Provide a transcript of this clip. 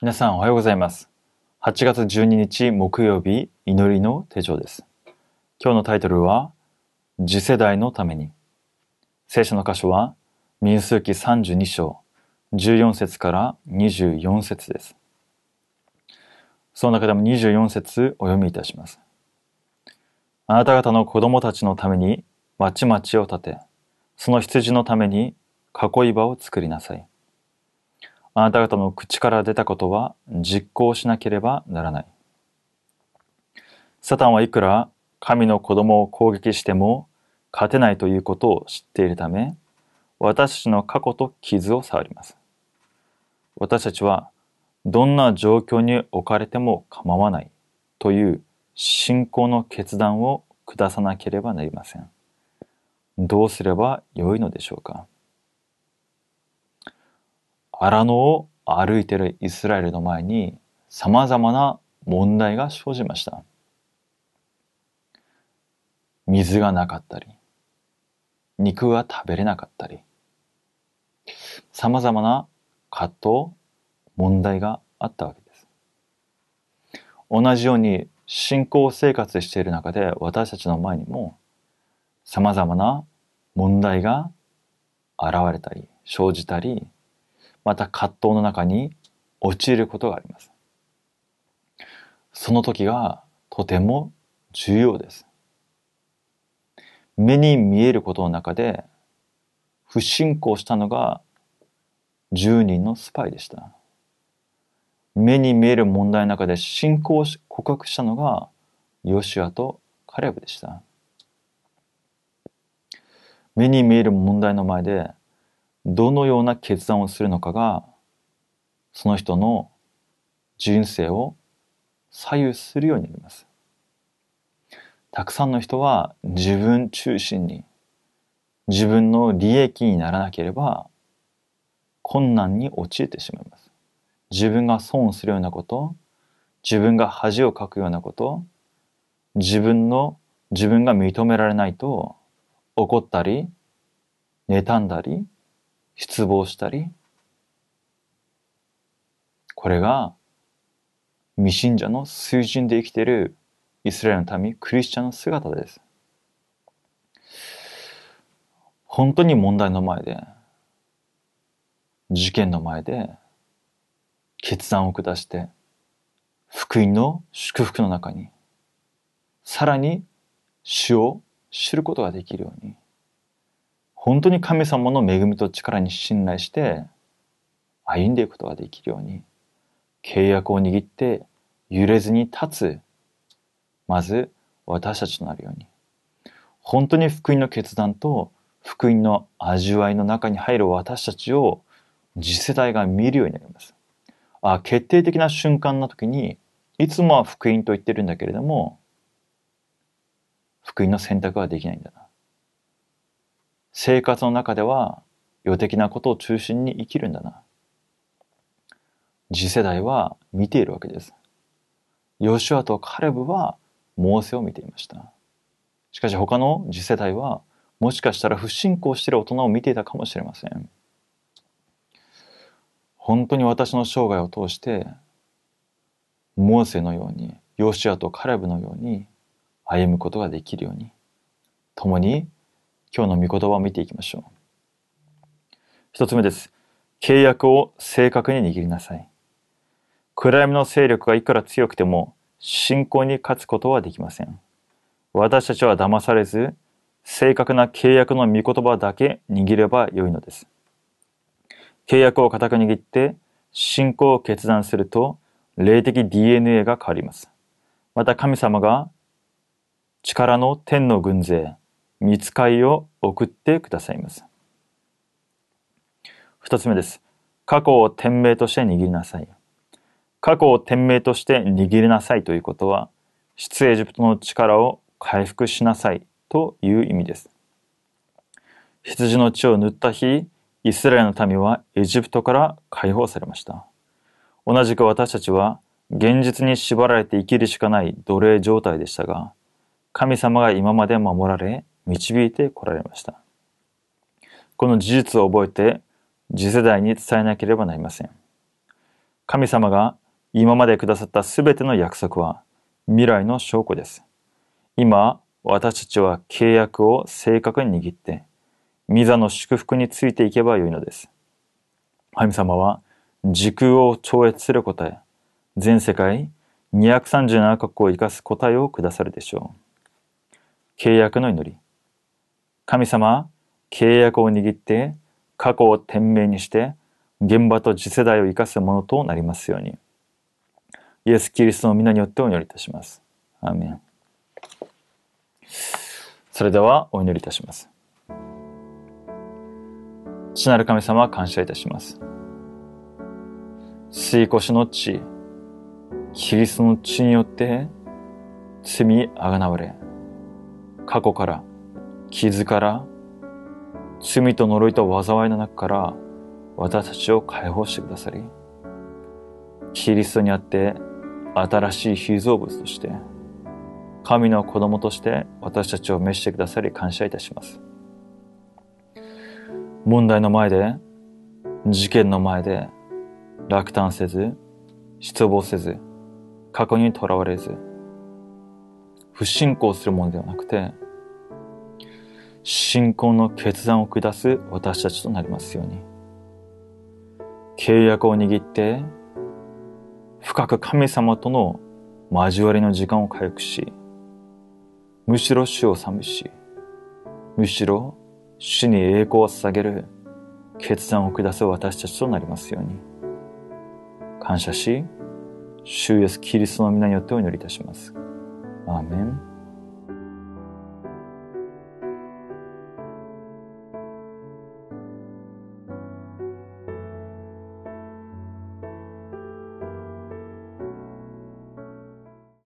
皆さんおはようございます。8月12日木曜日祈りの手帳です。今日のタイトルは次世代のために。聖書の箇所は民数記32章14節から24節です。その中でも24節お読みいたします。あなた方の子供たちのために町々を建て、その羊のために囲い場を作りなさい。あなた方の口から出たことは実行しなければならない。サタンはいくら神の子供を攻撃しても勝てないということを知っているため、私たちの過去と傷を触ります。私たちはどんな状況に置かれても構わないという信仰の決断を下さなければなりません。どうすればよいのでしょうか荒野を歩いているイスラエルの前に様々な問題が生じました。水がなかったり、肉が食べれなかったり、様々な葛藤、問題があったわけです。同じように信仰生活している中で私たちの前にも様々な問題が現れたり生じたりまた葛藤の中に陥ることがあります。その時がとても重要です。目に見えることの中で不信仰したのが10人のスパイでした。目に見える問題の中で信仰を告白したのがヨシュアとカレブでした。目に見える問題の前でどのような決断をするのかがその人の人生を左右するようになります。たくさんの人は自分中心に自分の利益にならなければ困難に陥ってしまいます。自分が損するようなこと、自分が恥をかくようなこと、自分の自分が認められないと怒ったり、妬んだり、失望したり、これが未信者の水準で生きているイスラエルの民、クリスチャンの姿です。本当に問題の前で、事件の前で、決断を下して、福音の祝福の中に、さらに主を知ることができるように、本当に神様の恵みと力に信頼して歩んでいくことができるように契約を握って揺れずに立つまず私たちとなるように。本当に福音の決断と福音の味わいの中に入る私たちを次世代が見るようになります。あ決定的な瞬間の時にいつもは福音と言ってるんだけれども福音の選択はできないんだな。生活の中では予的なことを中心に生きるんだな。次世代は見ているわけです。ヨシュアとカレブはモーセを見ていました。しかし他の次世代はもしかしたら不信仰している大人を見ていたかもしれません。本当に私の生涯を通してモーセのようにヨシュアとカレブのように歩むことができるように共に今日の御言葉を見ていきましょう。一つ目です。契約を正確に握りなさい。暗闇の勢力がいくら強くても信仰に勝つことはできません。私たちは騙されず、正確な契約の御言葉だけ握ればよいのです。契約を固く握って信仰を決断すると霊的 DNA が変わります。また神様が力の天の軍勢、見つかいを送ってくださいます。二つ目です。過去を天命として握りなさい。過去を天命として握りなさいということは、出エジプトの力を回復しなさいという意味です。羊の血を塗った日、イスラエルの民はエジプトから解放されました。同じく私たちは現実に縛られて生きるしかない奴隷状態でしたが、神様が今まで守られ、導いてこられました。この事実を覚えて次世代に伝えなければなりません。神様が今までくださったすべての約束は未来の証拠です。今、私たちは契約を正確に握って、御座の祝福についていけばよいのです。神様は時空を超越する答え、全世界237カ国を生かす答えをくださるでしょう。契約の祈り。神様、契約を握って過去を天命にして現場と次世代を生かすものとなりますように。イエス・キリストの皆によってお祈りいたします。アーメン。それではお祈りいたします。父なる神様感謝いたします。吸い越しの地、キリストの血によって罪あがなわれ、過去から、傷から、罪と呪いと災いの中から私たちを解放してくださり、キリストにあって新しい被造物として、神の子供として私たちを召してくださり感謝いたします。問題の前で、事件の前で、落胆せず、失望せず、過去にとらわれず、不信仰するものではなくて、信仰の決断を下す私たちとなりますように。契約を握って、深く神様との交わりの時間を回復し、むしろ主を賛美し、むしろ主に栄光を捧げる決断を下す私たちとなりますように。感謝し、主イエスキリストの皆によってお祈りいたします。アーメン。